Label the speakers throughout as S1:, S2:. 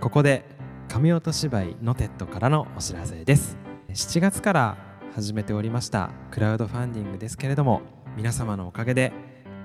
S1: ここで神音芝居のテッドからのお知らせです。7月から始めておりましたクラウドファンディングですけれども皆様のおかげで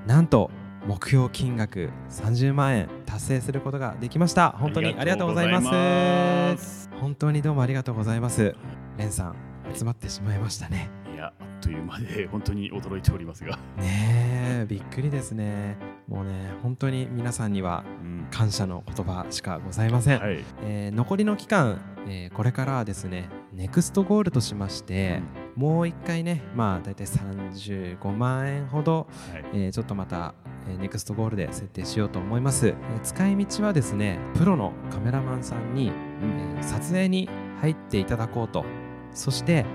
S1: なんと目標金額30万円達成することができました。本当にありがとうございます。本当にどうもありがとうございます。レンさん集まってしまいましたね。
S2: いやあっという間で本当に驚いておりますが。
S1: ねえびっくりですねもうね本当に皆さんには
S2: うん。
S1: 感謝の言葉しかございません、
S2: はい。
S1: えー残りの期間、えーこれからはですねネクストゴールとしまして、もう一回ねまあ大体35万円ほど、
S2: はい。
S1: えーちょっとまた、えーネクストゴールで設定しようと思います、えー使い道はですねプロのカメラマンさんに、
S2: うん。
S1: えー撮影に入っていただこうと。そして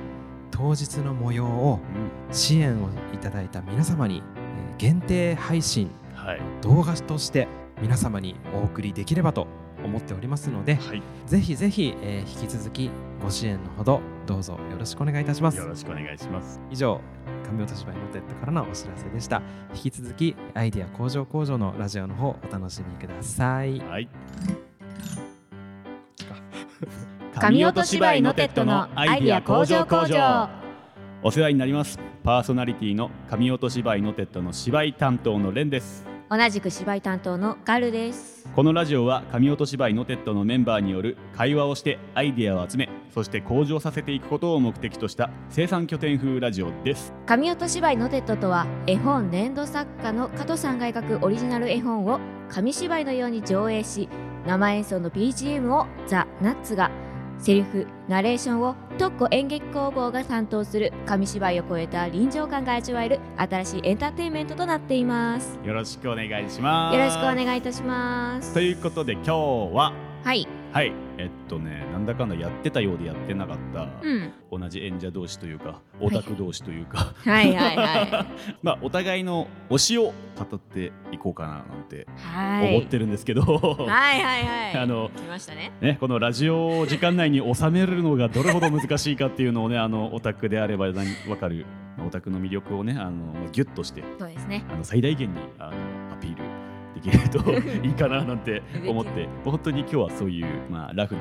S1: 当日の模様を
S2: うん。
S1: 支援をいただいた皆様に、えー限定配信
S2: はい。
S1: 動画として皆様にお送りできればと思っておりますので
S2: はい。
S1: ぜひぜひ、えー引き続きご支援のほどどうぞよろしくお願いいたします。
S2: よろしくお願いします。
S1: 以上神音芝居のテッドからのお知らせでした。引き続きアイデア工場工場のラジオの方お楽しみください。
S2: はい。
S3: 神音芝居のテッドのアイデア工場工場。
S2: お世話になります。パーソナリティの神音芝居のテッドの芝居担当のレンです
S3: 同じく芝居担当のガルです。
S2: このラジオは神音芝居のテッドのメンバーによる会話をしてアイデアを集めそして向上させていくことを目的とした生産拠点風ラジオです。
S3: 神音芝居のテッドとは絵本粘土作家の加藤さんが描くオリジナル絵本を紙芝居のように上映し生演奏の BGM をザ・ナッツがセリフナレーションを特攻演劇工房が担当する紙芝居を超えた臨場感が味わえる新しいエンターテインメントとなっています。
S2: よろしくお願いします。
S3: よろしくお願いいたします。
S2: ということで今日は
S3: はい
S2: はい。えっとねなんだかんだやってたようでやってなかった、
S3: うん。
S2: 同じ演者同士というかオタク同士というか、
S3: はい。はいはい
S2: まあお互いの推しを語っていこうかななんて
S3: はい。
S2: 思ってるんですけど、
S3: はいはいはい。
S2: あの
S3: 来ましたね。
S2: ね、このラジオ時間内に収めるのがどれほど難しいかっていうのをねあのオタクであれば何わかるオタクの魅力をねあのギュッとして
S3: そうですね。
S2: あの最大限にあのアピールできると いいかななんて思って本当に今日はそういう、まあ、ラフな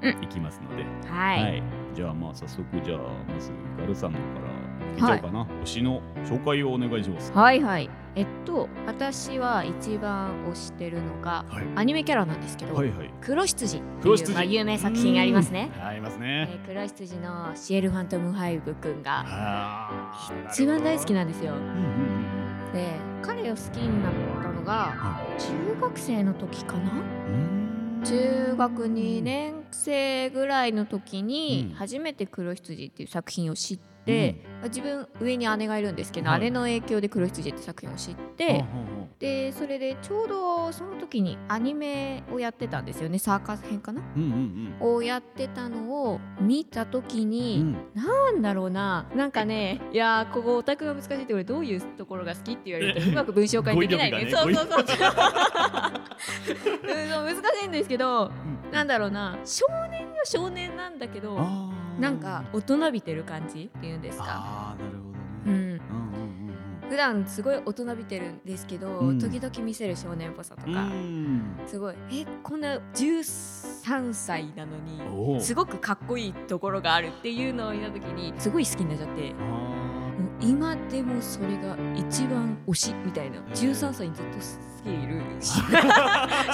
S2: 回でいきますので、
S3: はい、
S2: じゃあまあ早速じゃあまずガルさんからい。っちゃおうかな、推しの紹介をお願いします。
S3: はいはい。えっと私は一番推してるのが
S2: はい。
S3: アニメキャラなんですけど、
S2: はいはい。
S3: 黒羊っていうまあ、有名作品ありますね。
S2: あります
S3: え
S2: ね。
S3: ー黒羊のシエル・ファントム・ファイブくんが一番大好きなんですよ。
S2: うんうんうん
S3: で彼を好きになったのが
S2: は
S3: 中学生の時かな？中学2年生ぐらいの時に
S2: うん。
S3: 初めて「黒羊」っていう作品を知って、自分上に姉がいるんですけど、
S2: はい。
S3: 姉の影響で「黒羊」って作品を知って、でそれでちょうどその時にアニメをやってたんですよね。サーカス編かな？
S2: うんうんうん。
S3: をやってたのを見た時
S2: う
S3: に、
S2: ん。
S3: なんだろうな。なんかねいやーここオタクが難しいってこれどういうところが好きって言われると うまく文章化にできないね。
S2: ね
S3: そうそうそう 難しいんですけどなんだろうな。少年よ少年なんだけどなんか大人びてる感じっていうんですか、
S2: あーなるほどね。
S3: うん、普段すごい大人びてるんですけど、
S2: うん。
S3: 時々見せる少年っぽさと
S2: うん。
S3: か、
S2: うん。
S3: すごいえこんな13歳なのにすごくかっこいいところがあるっていうのを見た時にすごい好きになっちゃって今でもそれが一番推しみたいな。13歳にずっと好きでいる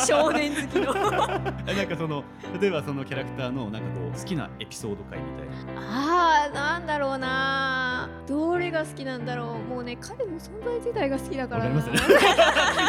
S3: 少年好きの。
S2: なんかその例えばそのキャラクターのなんかこう好きなエピソード回みたいな。
S3: あーなんだろうな。どれが好きなんだろう。もうね彼の存在自体が好きだからな。
S2: わかりますね。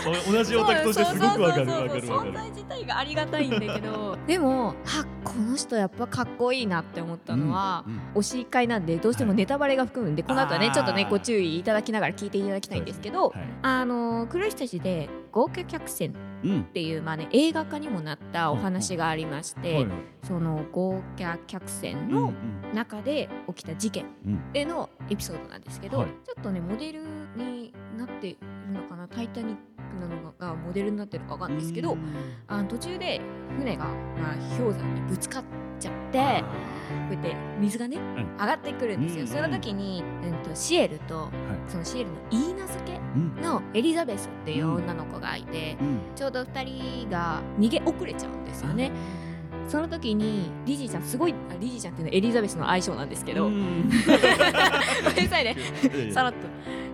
S2: お同じオタクとしてすごくわかるわかるわかる。
S3: 存在自体がありがたいんだけど。でもあこの人やっぱかっこいいなって思ったのは、推し会なんでどうしてもネタバレが含むんで、この後はねちょっとねご注意いただきながら聞いていただきたいんですけど、
S2: はい
S3: あの黒石たちで豪華客船っ
S2: うん。
S3: ていう、まあね、映画化にもなったお話がありまして、
S2: はいはい。
S3: その豪華客船
S2: うん
S3: の中で起きた事件
S2: うん
S3: でのエピソードなんですけど、
S2: はい。
S3: ちょっとねモデルになっているのかな「タイタニック」なのがモデルになってるかわかんないですけど、
S2: うん。
S3: あの途中で船が、まあ、氷山にぶつかっちゃってこうやって水がね、
S2: ん。
S3: 上がってくるんですよ、
S2: うん
S3: その時に、うん、とシエルと、そのシエルの言い名付け
S2: うん。
S3: のエリザベスっていう女の子がいて、
S2: うん。
S3: ちょうど2人が逃げ遅れちゃうんですよね。その時にリジーちゃんすごいあリジーちゃんっていうのはエリザベスの愛称なんですけど、ごめんなさいね。さらっと。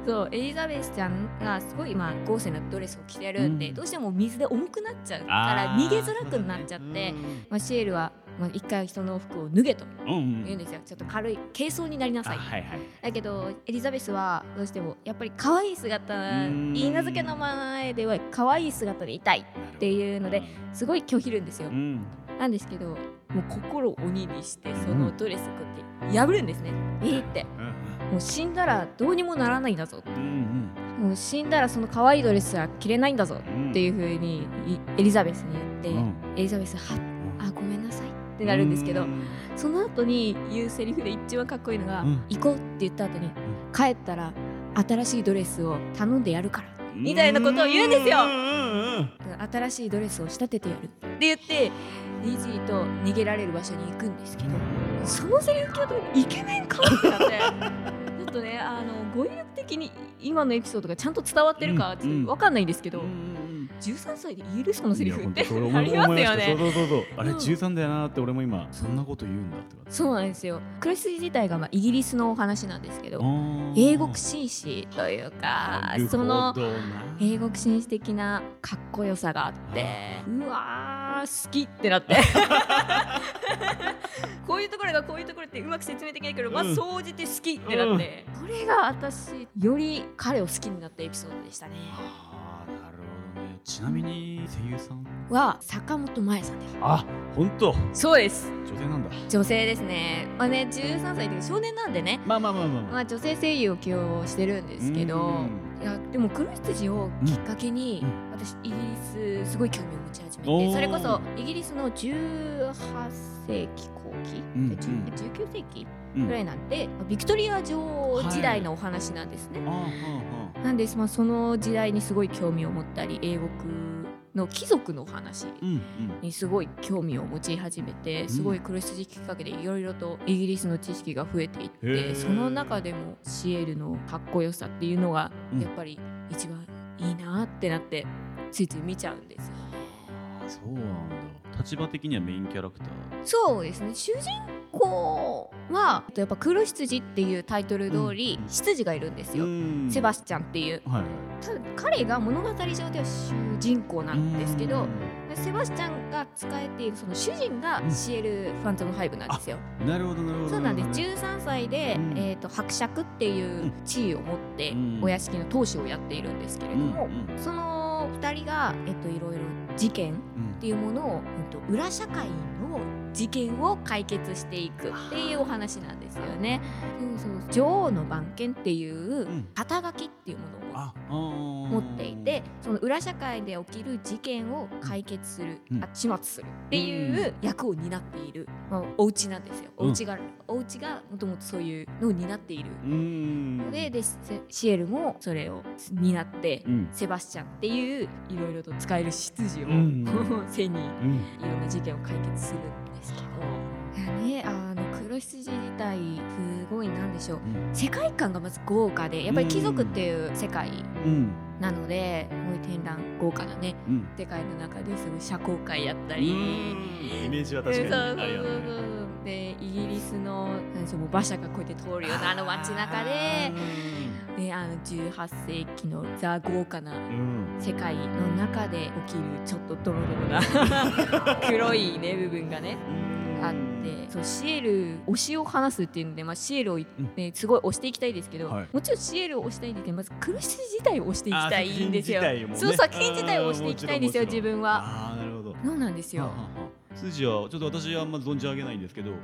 S3: そうエリザベスちゃんがすごいまあ豪勢なドレスを着てるんで、
S2: うん。
S3: どうしても水で重くなっちゃうから逃げづらくなっちゃって、まあ、シエルは、まあ、一回人の服を脱げと
S2: うんうん。
S3: 言うんですよ。ちょっと軽い軽装になりなさい。
S2: あはいはい。
S3: だけどエリザベスはどうしてもやっぱり可愛い姿
S2: ん
S3: 言い名付けの前では可愛い姿でいたいっていうのですごい拒否るんですよ。
S2: うん。
S3: なんですけどもう心を鬼にしてそのドレスこうやって破るんですね。えーって。もう死んだらどうにもならないんだぞ。
S2: うん
S3: もう死んだらその可愛いドレスは着れないんだぞ
S2: うん
S3: っていう風にいエリザベスに言って、
S2: うん。
S3: エリザベスはあごめんなさいってなるんですけど、その後に言うセリフで一番かっこいいのが、
S2: うん。
S3: 行こうって言った後に、帰ったら新しいドレスを頼んでやるからみたいなことを言うんですよ。新しいドレスを仕立ててやる。って言ってリジーと逃げられる場所に行くんですけどそのセリフ聞いた時にイケメンかってなって ちょっとねあの語彙力的に今のエピソードがちゃんと伝わってるかちょっと分かんないんですけど、13歳で言えるそのセリフって ありますよね。
S2: そうそうそうあれ
S3: うん。
S2: 13だよなって俺も今そんなこと言うんだって
S3: そうなんですよ。クレス自体がまあイギリスのお話なんですけど、英国紳士というかその英国紳士的なかっこよさがあってうわー好きってなって。こういうところがこういうところってうまく説明できないけど、まあ
S2: うん。
S3: 総じて好きってなって、これが私より彼を好きになったエピソードでしたね
S2: ちなみに声優さん？
S3: は坂本真綾さんです。
S2: あ本当？
S3: そうです。
S2: 女性なんだ。
S3: 女性ですね。まあね13歳で少年なんでね。
S2: まあまあまあまあ
S3: まあ。女性声優を起用してるんですけどいやでも黒羊をきっかけに、
S2: うん。
S3: 私イギリスすごい興味を持ち始めてそれこそイギリスの18世紀後期、
S2: うん
S3: で10 19世紀？
S2: うん
S3: ぐらいなんで、ビクトリア女王時代のお話なんですね。
S2: はーは
S3: なんです、まあ、その時代にすごい興味を持ったり英国の貴族のお話にすごい興味を持ち始めてすごい黒羊きっかけでいろいろとイギリスの知識が増えていっ
S2: へー。
S3: てその中でもシエルのかっこよさっていうのが
S2: うん。
S3: やっぱり一番いいなってなってついつい見ちゃうんですよ。
S2: そうなんだ立場的にはメインキャラクター。
S3: そうですね。主人公はやっぱ黒羊っていうタイトル通り
S2: うん
S3: 羊がいるんですよ。セバスチャンっていう。
S2: はい
S3: ただ彼が物語上では主人公なんですけどセバスチャンが使えているその主人が
S2: うん
S3: シエル・ファントム5なんですよ。
S2: なるほどなるほど。
S3: そうなんです。13歳で、
S2: うん。
S3: えー、と伯爵っていう地位を持って
S2: うん。
S3: お屋敷の当主をやっているんですけれども、その2人が、えっといろいろ事件っていうものを、うんと裏社会事件を解決していくっていうお話なんですよね。そうそう女王の番犬っていう
S2: うん。
S3: 肩書きっていうものを持っていてその裏社会で起きる事件を解決する、
S2: うん。
S3: あ始末するっていう役を担っている、まあ、お家なんですよ。お家がある、お家がもともとそういうのを担っている。ででシシエルもそれを担って、
S2: うん。
S3: セバスチャンっていういろいろと使える執事を、
S2: うん。
S3: 背に
S2: うん。
S3: いろんな事件を解決するんですけど。いやね、あの黒羊自体すごいなんでしょう。
S2: うん。
S3: 世界観がまず豪華でやっぱり貴族っていう世界
S2: うん。
S3: なので、すごい天覧豪華なね。
S2: うん。
S3: 世界の中ですごい社交界やったり、
S2: イメージは確
S3: そう
S2: か
S3: そうそう。
S2: にあるよね。
S3: そうでイギリスのなんでしょうもう馬車がこうやって通るようなあの街中でであの18世紀のザ豪華な
S2: うん。
S3: 世界の中で起きるちょっとドロドロな 黒いね部分がねあってそうシエル推しを話すっていうので、まあ、シエルをい、ね、すごい推していきたいですけど、
S2: はい。
S3: もちろんシエルを推したいんですけどまず黒羊自体を推していきたいんですよ。
S2: ね。
S3: そう作品自体を推していきたいんですよ自分は。
S2: ああなるほど。
S3: そうなんですよ。
S2: はあはあはあ筋はちょっと私はあんま存じ上げないんですけど、
S3: ん。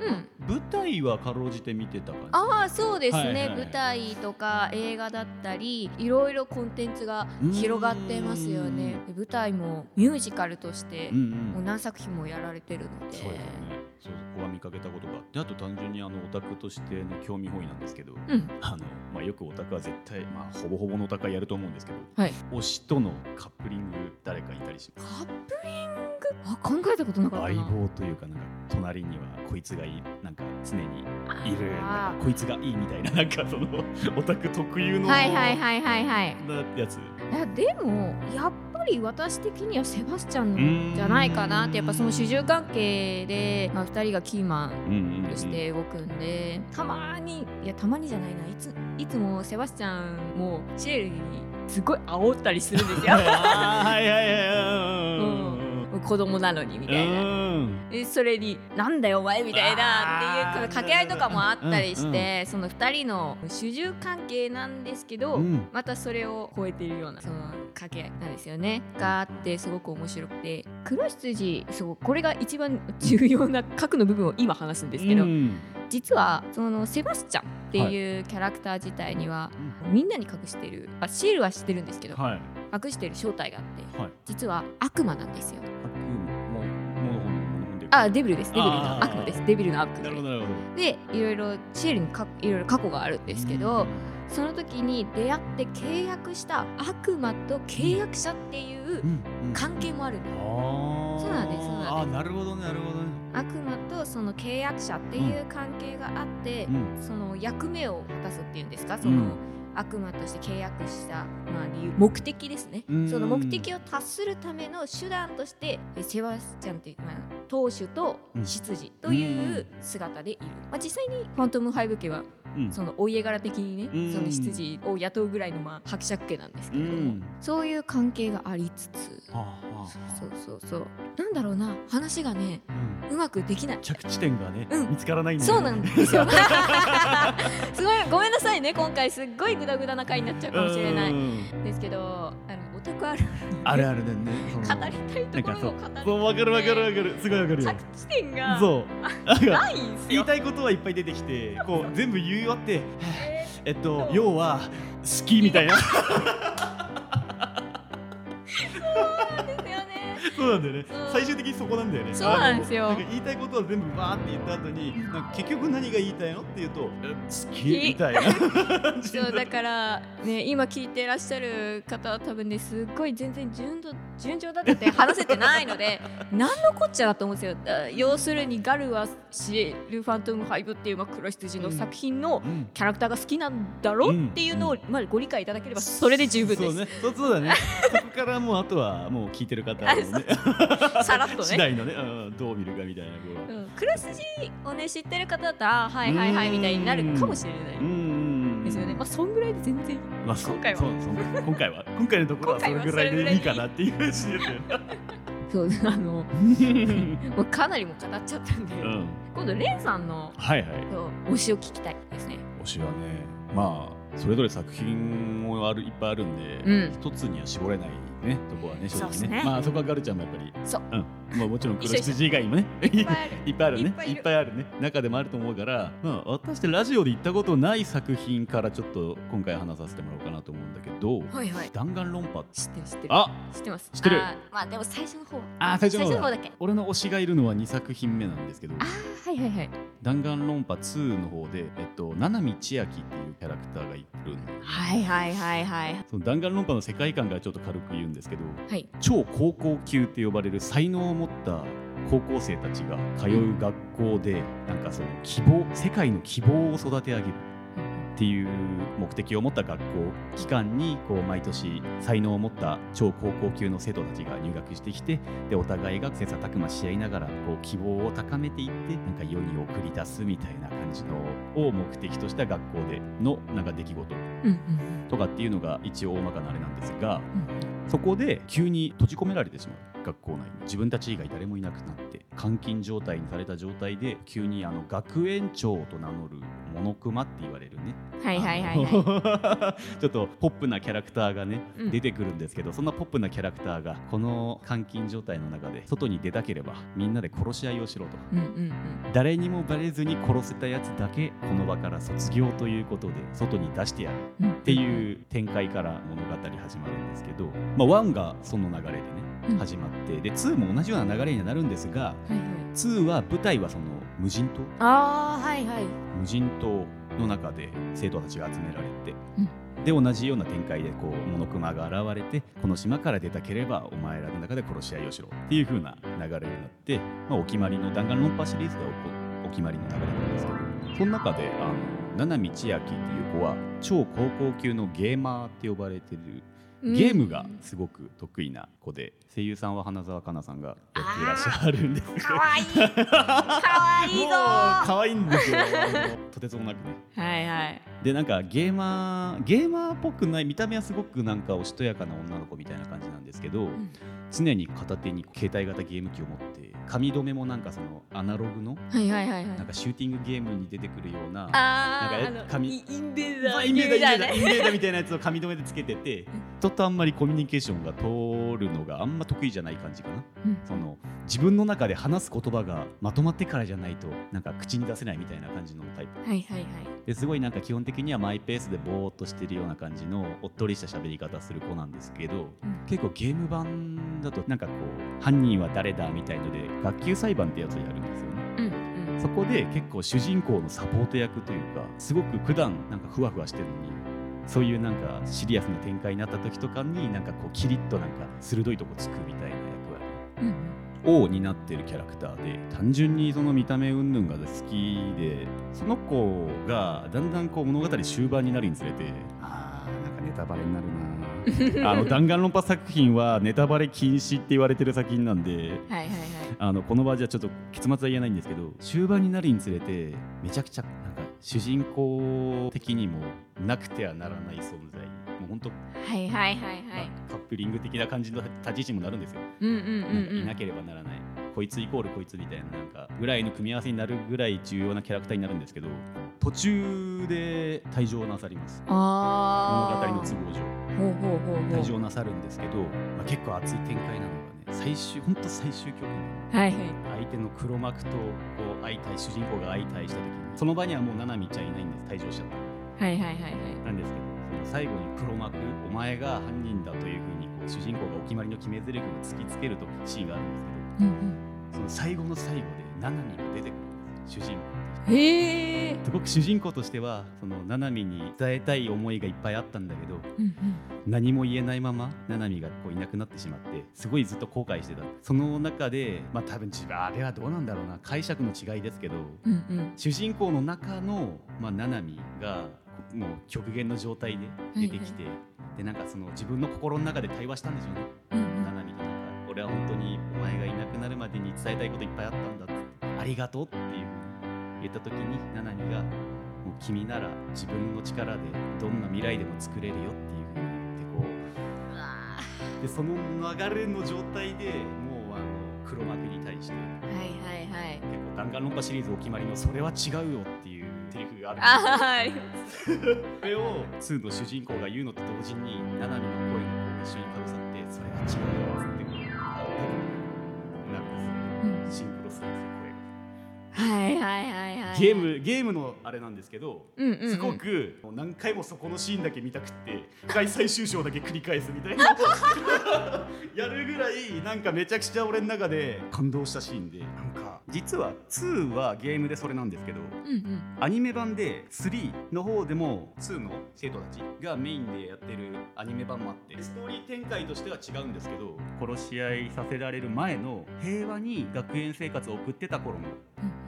S2: 舞台はかろうじて見てた感じ。
S3: ああそうですね、
S2: はいはい。はい
S3: 舞台とか映画だったりいろいろコンテンツが広がってますよね。で舞台もミュージカルとして
S2: うんうん。
S3: もう何作品もやられてるので。
S2: そうですよね。そこは見かけたことがあってあと単純にあのオタクとしての興味本位なんですけど、
S3: うん。
S2: あのまあ、よくオタクは絶対、まあ、ほぼほぼのオタクはやると思うんですけど、
S3: はい。
S2: 推しとのカップリング誰かいたりし
S3: カップリング？あ考えたことなかった
S2: 棒というかなんか隣にはこいつがいいなんか常にいるこいつがいいみたいななんかそのオタク特有の
S3: はいはいはいはいはい
S2: なやつ
S3: いやでもやっぱり私的にはセバスチャンじゃないかなってやっぱその主従関係で、まあ、2人がキーマンとして動くんでたまにいやたまにじゃないな。いついつもセバスチャンもシエルにすごい煽ったりするんですよ。
S2: はいはいはい。うん
S3: 子供なのにみたいな。それに「なんだよお前」みたいなっていう掛け合いとかもあったりして、
S2: うん
S3: その2人の主従関係なんですけど、
S2: うん。
S3: またそれを超えているようなその掛け合いなんですよね。があってすごく面白くて黒羊そうこれが一番重要な核の部分を今話すんですけど、
S2: うん。
S3: 実はそのセバスチャンっていうキャラクター自体には、みんなに隠してるあシールは知ってるんですけど、
S2: はい。
S3: 隠してる正体があって、
S2: はい。
S3: 実は悪魔なんですよ。あデビルです。デビルの悪魔です。デビルの悪魔。
S2: なるほど。
S3: でいろいろシエルにかいろいろ過去があるんですけど、その時に出会って契約した悪魔と契約者っていう
S2: うんうん。
S3: 関係もあるんです
S2: あー。
S3: そうなんですそうなんです。
S2: あーなるほどなるほどね。
S3: 悪魔とその契約者っていう関係があって、
S2: うん。
S3: その役目を果たすっていうんですか？その、
S2: うん
S3: 悪魔として契約した、まあ、理由目的ですね、
S2: うん。
S3: その目的を達するための手段としてえセバスチャンっていう、まあ、当主と執事という姿でいる、まあ、実際にファントムハイブ家は
S2: うん
S3: そのお家柄的にね、
S2: うん。
S3: その執事を雇うぐらいのまあ伯爵家なんですけれども、
S2: うん。
S3: そういう関係がありつつそうそうそう。なんだろうな話がね
S2: う
S3: まくできない。
S2: 着地点がね
S3: うん。
S2: 見つからない
S3: そうなんですよ。すごいごめんなさいね今回すっごいグダグダな回になっちゃうかもしれない。
S2: うん。
S3: ですけどあのオタクある。
S2: あるあるだね。
S3: 語りたいところを語りたい
S2: そうわかるわかるわかる。すごいわかるよ。
S3: 着地点が
S2: そう。な
S3: いんですよ。
S2: 言いたいことはいっぱい出てきてこう全部言い終わってえっと要は好きみたいなそうなんだよね。最終的にそこなんだよね。
S3: そうなんですよ。
S2: あのなんか言いたいことは全部バーって言った後になんか結局何が言いたいのって言うとえ好き？みたいな。
S3: そうだからね今聞いてらっしゃる方は多分ねすっごい全然順調順調だって話せてないので 何のこっちゃだと思うんですよ。だ要するにガルはシエル・ファントム・ハイブっていう、まあ、黒羊の作品の
S2: うん
S3: キャラクターが好きなんだろ
S2: うん
S3: っていうのを、まあ、ご理解いただければそれで十分です、
S2: そうね。そうだね。そこからもうあとはもう聞いてる方のね
S3: さらっと
S2: 次
S3: ね
S2: 第のねうんどう見るかみたいなこう。
S3: うん黒筋をね知ってる方だったらあはいはいはいみたいになるかもしれない。
S2: うん
S3: ですよね。まあそんぐらいで全然。
S2: まあ、
S3: 今回は。
S2: 今回は。今回のところはそれぐらいでいいかなっていう話で。すよね。
S3: そうあの もうかなりもう語っちゃったんで、
S2: うん、
S3: 今度レンさんの
S2: はいはい。
S3: 推しを聞きたいですね。
S2: 推しはね、まあそれぞれ作品もあるいっぱいあるんで、
S3: うん。
S2: 一つには絞れないねとこはね正直ね。
S3: そうっすね。
S2: まあそこはガルちゃんもやっぱり、
S3: そう。
S2: うん、まあもちろん黒羊以外にもね。
S3: いっぱいある。
S2: ね。
S3: いっぱい
S2: あるね。中でもあると思うから、まあ、私ってラジオで言ったことない作品からちょっと今回話させてもらおうかなと思うんだけど
S3: はいはい。
S2: 弾丸論破。
S3: 知ってる知ってる。
S2: あ
S3: 知ってます。
S2: 知ってる。
S3: まあでも最初の方。
S2: あー最初の方だ。
S3: 最初の方だけ。
S2: 俺の推しがいるのは2作品目なんですけど。
S3: あーはいはいはい。
S2: 弾丸論破2の方で、えっと、七海千秋っていうキャラクターがいるんで
S3: はいはいはいはい。
S2: その弾丸論破の世界観がちょっと軽く言うんですけど
S3: はい。
S2: 超高校級って呼ばれる才能を持った高校生たちが通う学校で、なんかその希望世界の希望を育て上げるっていう目的を持った学校機関にこう毎年才能を持った超高校級の生徒たちが入学してきてでお互いが切磋琢磨し合いながらこう希望を高めていってなんか世に送り出すみたいな感じのを目的とした学校でのなんか出来事とかっていうのが一応大まかなあれなんですが
S3: うん
S2: そこで急に閉じ込められてしまう学校内に。自分たち以外誰もいなくなって監禁状態にされた状態で急にあの学園長と名乗るモノクマって言われるね。
S3: はいはいはいはい。
S2: はい ちょっとポップなキャラクターがね、
S3: うん。
S2: 出てくるんですけどそんなポップなキャラクターがこの監禁状態の中で外に出たければみんなで殺し合いをしろと。
S3: うんうんうん。
S2: 誰にもバレずに殺せたやつだけこの場から卒業ということで外に出してやる。
S3: うん。
S2: っていう展開から物語始まるんですけど、まあ、1がその流れでね
S3: うん
S2: 始まってで2も同じような流れにはなるんですが
S3: はいはい。
S2: 2は舞台はその無人島。
S3: ああはいはい。
S2: 無人島の中で生徒たちが集められて、
S3: うん。
S2: で同じような展開でこうモノクマが現れてこの島から出たければお前らの中で殺し合いをしろっていう風な流れになって、まあ、お決まりの弾丸論破シリーズではおお決まりの流れなんですけどその中であの七海千秋っていう子は超高校級のゲーマーって呼ばれてるゲームがすごく得意な子で声優さんは花澤香菜さんがやっていらっしゃるんです。
S3: かわい。いかわいいぞ
S2: もう可愛いんですよ。とてつもなくね。
S3: はいはい。
S2: でなんかゲーマーゲーマーっぽくない見た目はすごくなんかおしとやかな女の子みたいな感じなんですけど、
S3: ん。
S2: 常に片手に携帯型ゲーム機を持って髪留めもなんかそのアナログの
S3: はいはいはいはい。
S2: なんかシューティングゲームに出てくるようななんか
S3: あの
S2: 紙
S3: イインベーダー
S2: そうインベーダーインベーダーイン
S3: ね
S2: ベーダーみたいなやつを髪留めでつけてて人とあんまりコミュニケーションが通るのがあんま得意じゃない感じかな、
S3: うん。
S2: その自分の中で話す言葉がまとまってからじゃないとなんか口に出せないみたいな感じのタイプ。
S3: はいはいはい。
S2: ですごいなんか基本的にはマイペースでぼーっとしてるような感じのおっとりした喋り方する子なんですけど、
S3: うん。
S2: 結構ゲーム版だとなんかこう犯人は誰だみたいので学級裁判ってやつをやるんですよね。
S3: うんうん。
S2: そこで結構主人公のサポート役というかすごく普段なんかふわふわしてるのにそういうなんかシリアスな展開になった時とかになんかこうキリッとなんか鋭いとこつくみたいな役割。
S3: うん
S2: を担ってるキャラクターで単純にその見た目云々が好きでその子がだんだんこう物語終盤になるにつれてあーなんかネタバレになるなあの弾丸論破作品はネタバレ禁止って言われてる作品なんで
S3: はいはいはい。
S2: あのこの場じゃちょっと結末は言えないんですけど終盤になるにつれてめちゃくちゃなんか主人公的にもなくてはならない存在。もう本当、
S3: はいはいはいはい。
S2: カップリング的な感じの立ち位置にもなるんですよ、
S3: うんうんうんうん。
S2: いなければならない。こいつイコールこいつみたいななんかぐらいの組み合わせになるぐらい重要なキャラクターになるんですけど途中で退場なさります。物語の都合上退場なさるんですけど、まあ、結構熱い展開なのがね最終本当最終局面。
S3: はいはい。
S2: 相手の黒幕とこう相対主人公が相対した時にその場にはもうナナミちゃんいないんです。退場しちゃった。
S3: はいはいはいはい。
S2: なんですけどその最後に黒幕お前が犯人だというふうにこう主人公がお決まりの決め台詞を突きつけるとシーンがあるんですけど
S3: うんうん。
S2: その最後の最後でナナミが出てくるんです主人公
S3: へえ。
S2: すごく主人公としてはそのナナミに伝えたい思いがいっぱいあったんだけど
S3: うんうん。
S2: 何も言えないままナナミがこういなくなってしまってすごいずっと後悔してた。その中でまあ多分自分あれはどうなんだろうな解釈の違いですけど
S3: うんうん。
S2: 主人公の中の、まあ、ナナミがもう極限の状態で出てきて、でなんかその自分の心の中で対話したんでしょうね、
S3: うんう
S2: となんか俺は本当にお前がいなくなるまでに伝えたいこといっぱいあったんだって。ありがとうっていう言った時にナナミがもう君なら自分の力でどんな未来でも作れるよっていうふうに言ってこ
S3: う
S2: でその流れの状態でもうあの黒幕に対して
S3: ーはいはいはい。
S2: 結構弾丸論破シリーズお決まりのそれは違うよっていうセリフがあるん
S3: あ
S2: ですよ。
S3: はい。
S2: それを2の主人公が言うのと同時にナナミの声も一緒にかぶさってそれは違うよ
S3: はいはいはい
S2: ゲームゲームのあれなんですけど
S3: うんうんうん。
S2: すごくもう何回もそこのシーンだけ見たくって一回最終章だけ繰り返すみたいな。やるぐらいなんかめちゃくちゃ俺の中で感動したシーンでなんか実は2はゲームでそれなんですけど
S3: うんうん。
S2: アニメ版で3の方でも2の生徒たちがメインでやってるアニメ版もあってストーリー展開としては違うんですけど殺し合いさせられる前の平和に学園生活を送ってた頃のあのお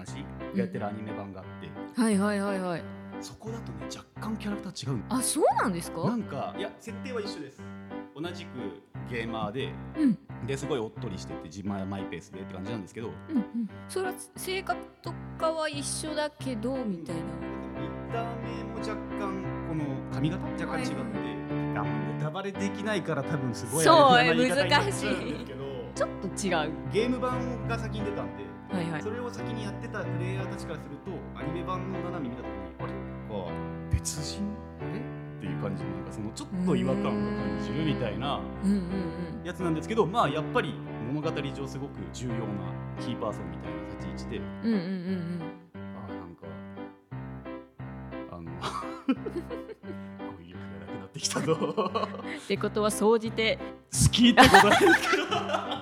S2: 話がやってるアニメ版があって、
S3: はいはいはいはい。
S2: そこだとね若干キャラクター違うん
S3: あそうなんですか？
S2: なんかいや設定は一緒です。同じくゲーマーで
S3: うん。
S2: ですごいおっとりしてて自前マイペースでって感じなんですけど
S3: うんうん。それは性格とかは一緒だけどみたいな。
S2: 見た目も若干この髪型？若干違って、あんまネタバレできないから多分すごい。
S3: そう難しい
S2: ち
S3: ょっと違う
S2: ゲーム版が先に出たんで
S3: はいはい。
S2: それを先にやってたプレイヤーたちからするとアニメ版のナナミ見た時にあれか別人？あれ？っていう感じのなんかそのちょっと違和感が感じるみたいなやつなんですけどまあやっぱり物語上すごく重要なキーパーソンみたいな立ち位置で
S3: うんうんうん。うん
S2: あなんかあの 語彙力がなくなってきたぞ。好
S3: ってことは総じて。
S2: きってことなんですけど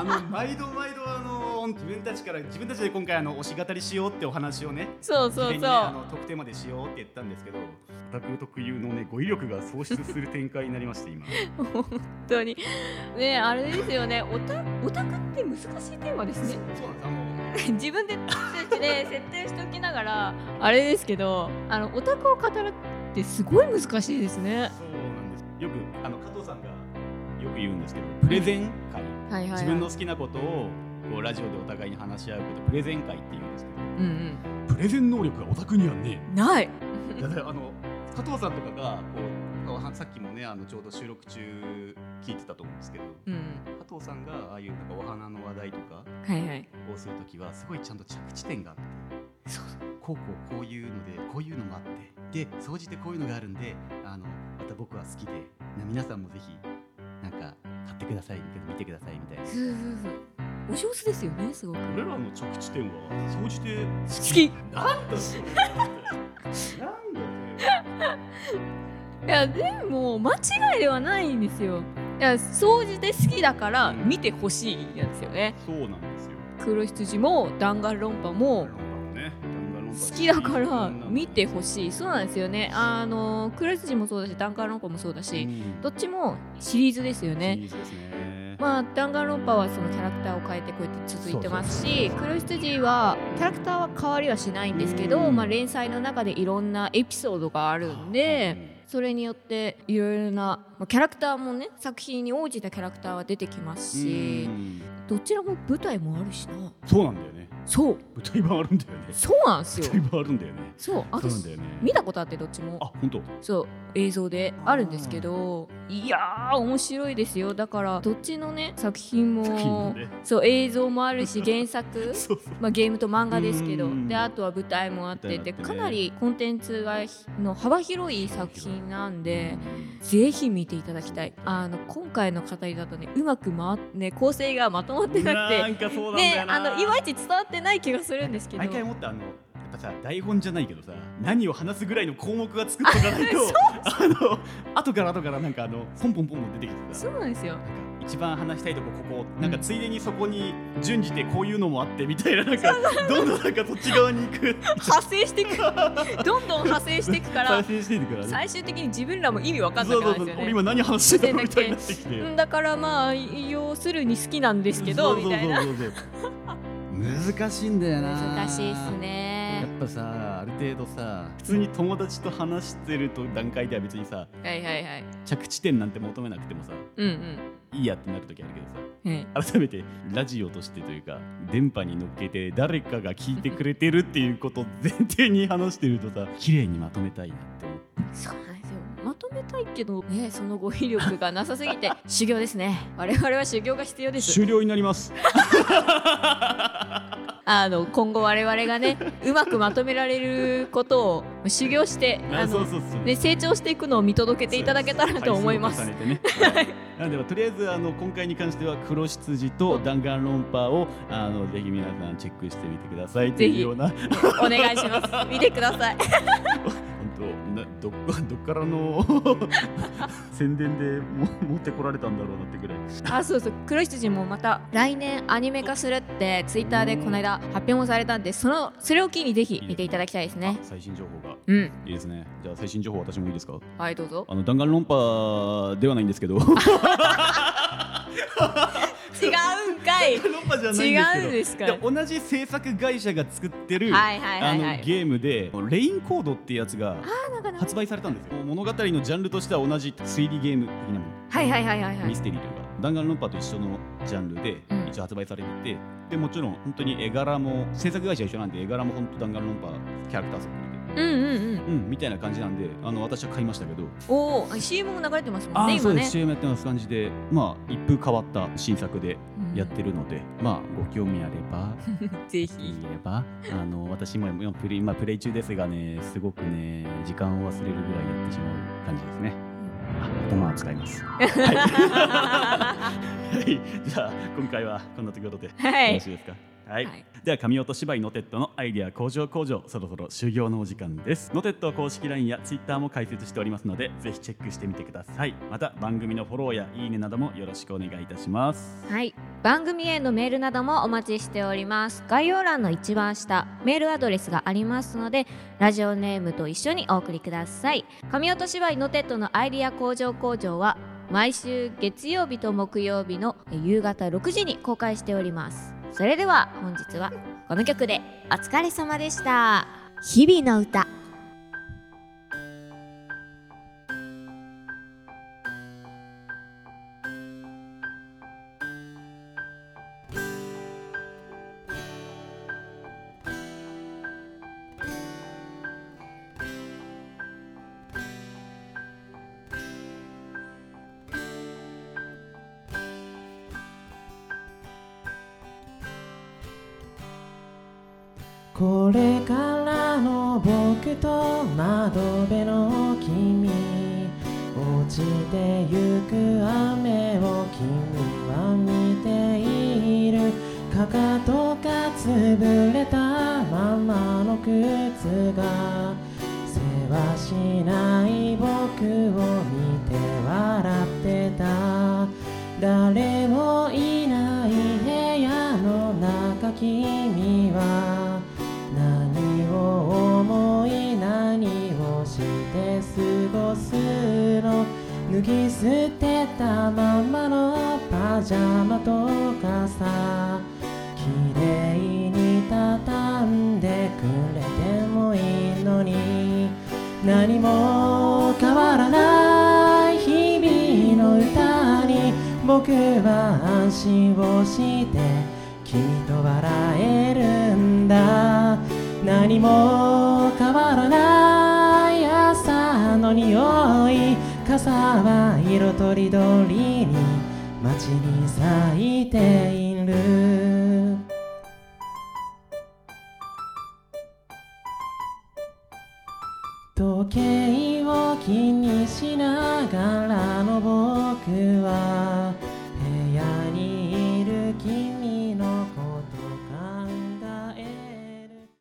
S2: あの毎度毎度あの自分たちから自分たちで今回あの推し語りしようってお話をね
S3: そうそうそう、
S2: ねあの特定までしようって言ったんですけどオタク特有のね語彙力が喪失する展開になりまして今。
S3: 本当に。ねあれですよね。オタオタクって難しいテーマですね。
S2: そうなんですあの。
S3: 自分で設定設定しておきながらあれですけどあのオタクを語るってすごい難しいですね。
S2: そうなんです。よくあの加藤さんがよく言うんですけどプレゼン会、
S3: はいはい、はい、
S2: 自分の好きなことをこうラジオでお互いに話し合うことプレゼン会って言うんですけど。
S3: うんうん。
S2: プレゼン能力がオタクにはね。
S3: ない。
S2: だからあの加藤さんとかがこうさっきもねあのちょうど収録中聞いてたと思うんですけど。
S3: うん
S2: 加藤さんがああいうなんかお花の話題とか
S3: はいはい。
S2: をするときはすごいちゃんと着地点があって。
S3: そう
S2: こうこうこういうのでこういうのもあって。で総じてこういうのがあるんであのまた僕は好きで。な皆さんもぜひなんかください見てくださいみたいな。
S3: そうそうそう。お上手ですよねすごく。
S2: 俺らの着地点は総じて
S3: 好き。い
S2: なんだそれ。なんだね
S3: やでも間違いではないんですよ。いや総じて好きだから
S2: うん
S3: 見てほしいんですよね。
S2: そうなんですよ。
S3: 黒羊も弾丸論破も
S2: ね
S3: 好きだから見てほしい。そうなんですよね。あの黒羊もそうだし弾丸論破もそうだしどっちもシリーズですよね。まあ弾丸論破はそのキャラクターを変えてこうやって続いてますし黒羊はキャラクターは変わりはしないんですけど、
S2: うん。
S3: まあ、連載の中でいろんなエピソードがあるんでそれによっていろいろなまあキャラクターもね作品に応じたキャラクターは出てきますし
S2: うん。
S3: どちらも舞台もあるしな。
S2: そうなんだよね
S3: そう。
S2: 舞台版あるんだよね。
S3: そうなんですよ。
S2: 舞台版あるんだよね。
S3: そう。あと
S2: そうなんだよね。
S3: 見たことあってどっちも。
S2: あ本当？
S3: そう。映像であるんですけどいやー面白いですよ。だからどっちのね作品
S2: も
S3: も
S2: ね。
S3: そう映像もあるし原作。まあ、ゲームと漫画ですけど。
S2: うん。
S3: であとは舞台もあってでかなりコンテンツがの幅広い作品なんでぜひ見ていただきたい。あの今回の語りだとねうまく回ってね構成がまとまってなく
S2: なん
S3: て
S2: かそうなんだ
S3: ね
S2: よな。
S3: あのいまいち伝わってない気がするんですけど。
S2: 毎回思ったあのやっぱさ台本じゃないけどさ何を話すぐらいの項目が作っとかないと あの後から後からなんかあのポンポンポンポン出てきてさ
S3: そうなんですよ。
S2: 一番話したいとこここなんかついでにそこに準じてこういうのもあってみたいななんかどんどんなんかそっち側に行く。
S3: 派生していく。どんどん派生していくから最終的に自分らも意味わかんなくなるんですよね。
S2: 俺今何話してたのみたいにな。ってきて
S3: うんだからまあ要するに好きなんですけどみたいな
S2: 難しいんだよな。
S3: 難しいっす
S2: や
S3: ね
S2: っぱさある程度さ普通に友達と話してると段階では別にさ
S3: はいはいはい。
S2: 着地点なんて求めなくてもさ
S3: うんうん。
S2: いいやってなる時あるけどさ
S3: はい
S2: 改めてラジオとしてというか電波に乗っけて誰かが聞いてくれてるっていうことを前提に話してるとさ綺麗にまとめたいなって思って
S3: そうまとめたいけどねその語彙力がなさすぎて 修行ですね。我々は修行が必要です。
S2: 終了になります。
S3: あの今後我々がねうまくまとめられることを修行してあの
S2: あそうそうそう。
S3: ね、成長していくのを見届けていただけたらと思います。
S2: なのでとりあえずあの今回に関しては黒羊と弾丸論破をあのぜひ皆さんチェックしてみてくださいと
S3: ぜひ
S2: いうような。
S3: お願いします。見てください
S2: などっ どっからの 宣伝でも持ってこられたんだろうなってぐらい。
S3: あそうそう。黒羊もまた来年アニメ化するってツイッターでこの間発表もされたんでそのそれを機にぜひ見ていただきたいですね。
S2: あ最新情報が。
S3: うん。
S2: いいですね。じゃあ最新情報私もいいですか？
S3: はいどうぞ。
S2: あの弾丸論破ではないんですけど じゃないんですけど。
S3: 違うんですか
S2: で同じ制作会社が作ってる、
S3: はいはいはいはい。
S2: あのゲームでレインコードっていうやつが発売されたんですよ。物語のジャンルとしては同じ推理ゲーム的なもの。
S3: はいはいはいはいはい。
S2: ミステリーというか。弾丸論破と一緒のジャンルで
S3: うん。
S2: 一応発売されてて、でもちろん本当に絵柄も制作会社一緒なんで絵柄も本当弾丸論破キャラクターそっくりで
S3: うんうんうん。
S2: うんみたいな感じなんであの私は買いましたけど。
S3: おお CM も流れてますもん
S2: あ
S3: ね今ね。
S2: あそうです CM やってます感じでまあ一風変わった新作で
S3: うん。
S2: やってるので、まあご興味あればい
S3: ぜひ。
S2: ればあの私も今プレイ今プレイ中ですがねすごくね時間を忘れるぐらいやってしまう感じですね。あ頭は使います。はい、はい、じゃあ今回はこんなところでよ
S3: はい。
S2: ろしいですか？はい、
S3: はい。
S2: では神音芝居のテッドのアイデア工場工場そろそろ終業のお時間です。ノテッド公式 LINE や Twitter も開設しておりますのでぜひチェックしてみてください。また番組のフォローやいいねなどもよろしくお願いいたします。
S3: はい。番組へのメールなどもお待ちしております。概要欄の一番下メールアドレスがありますのでラジオネームと一緒にお送りください。神音芝居のテッドのアイデア工場工場は毎週月曜日と木曜日の夕方6時に公開しておりますそれでは本日はこの曲でお疲れ様でした。日々の歌。
S4: これからの僕と窓辺の君落ちてゆく雨を君は見ている。かかとが潰れたままの靴がせわしない僕を見て笑ってた。誰もいない部屋の中君は。過ごすの脱ぎ捨てたままのパジャマと傘きれいに畳んでくれてもいいのに何も変わらない日々の歌に僕は安心をして君と笑えるんだ。何も変わらない。草の匂い傘は色とりどりに街に咲いている。時計を気にしながらの僕は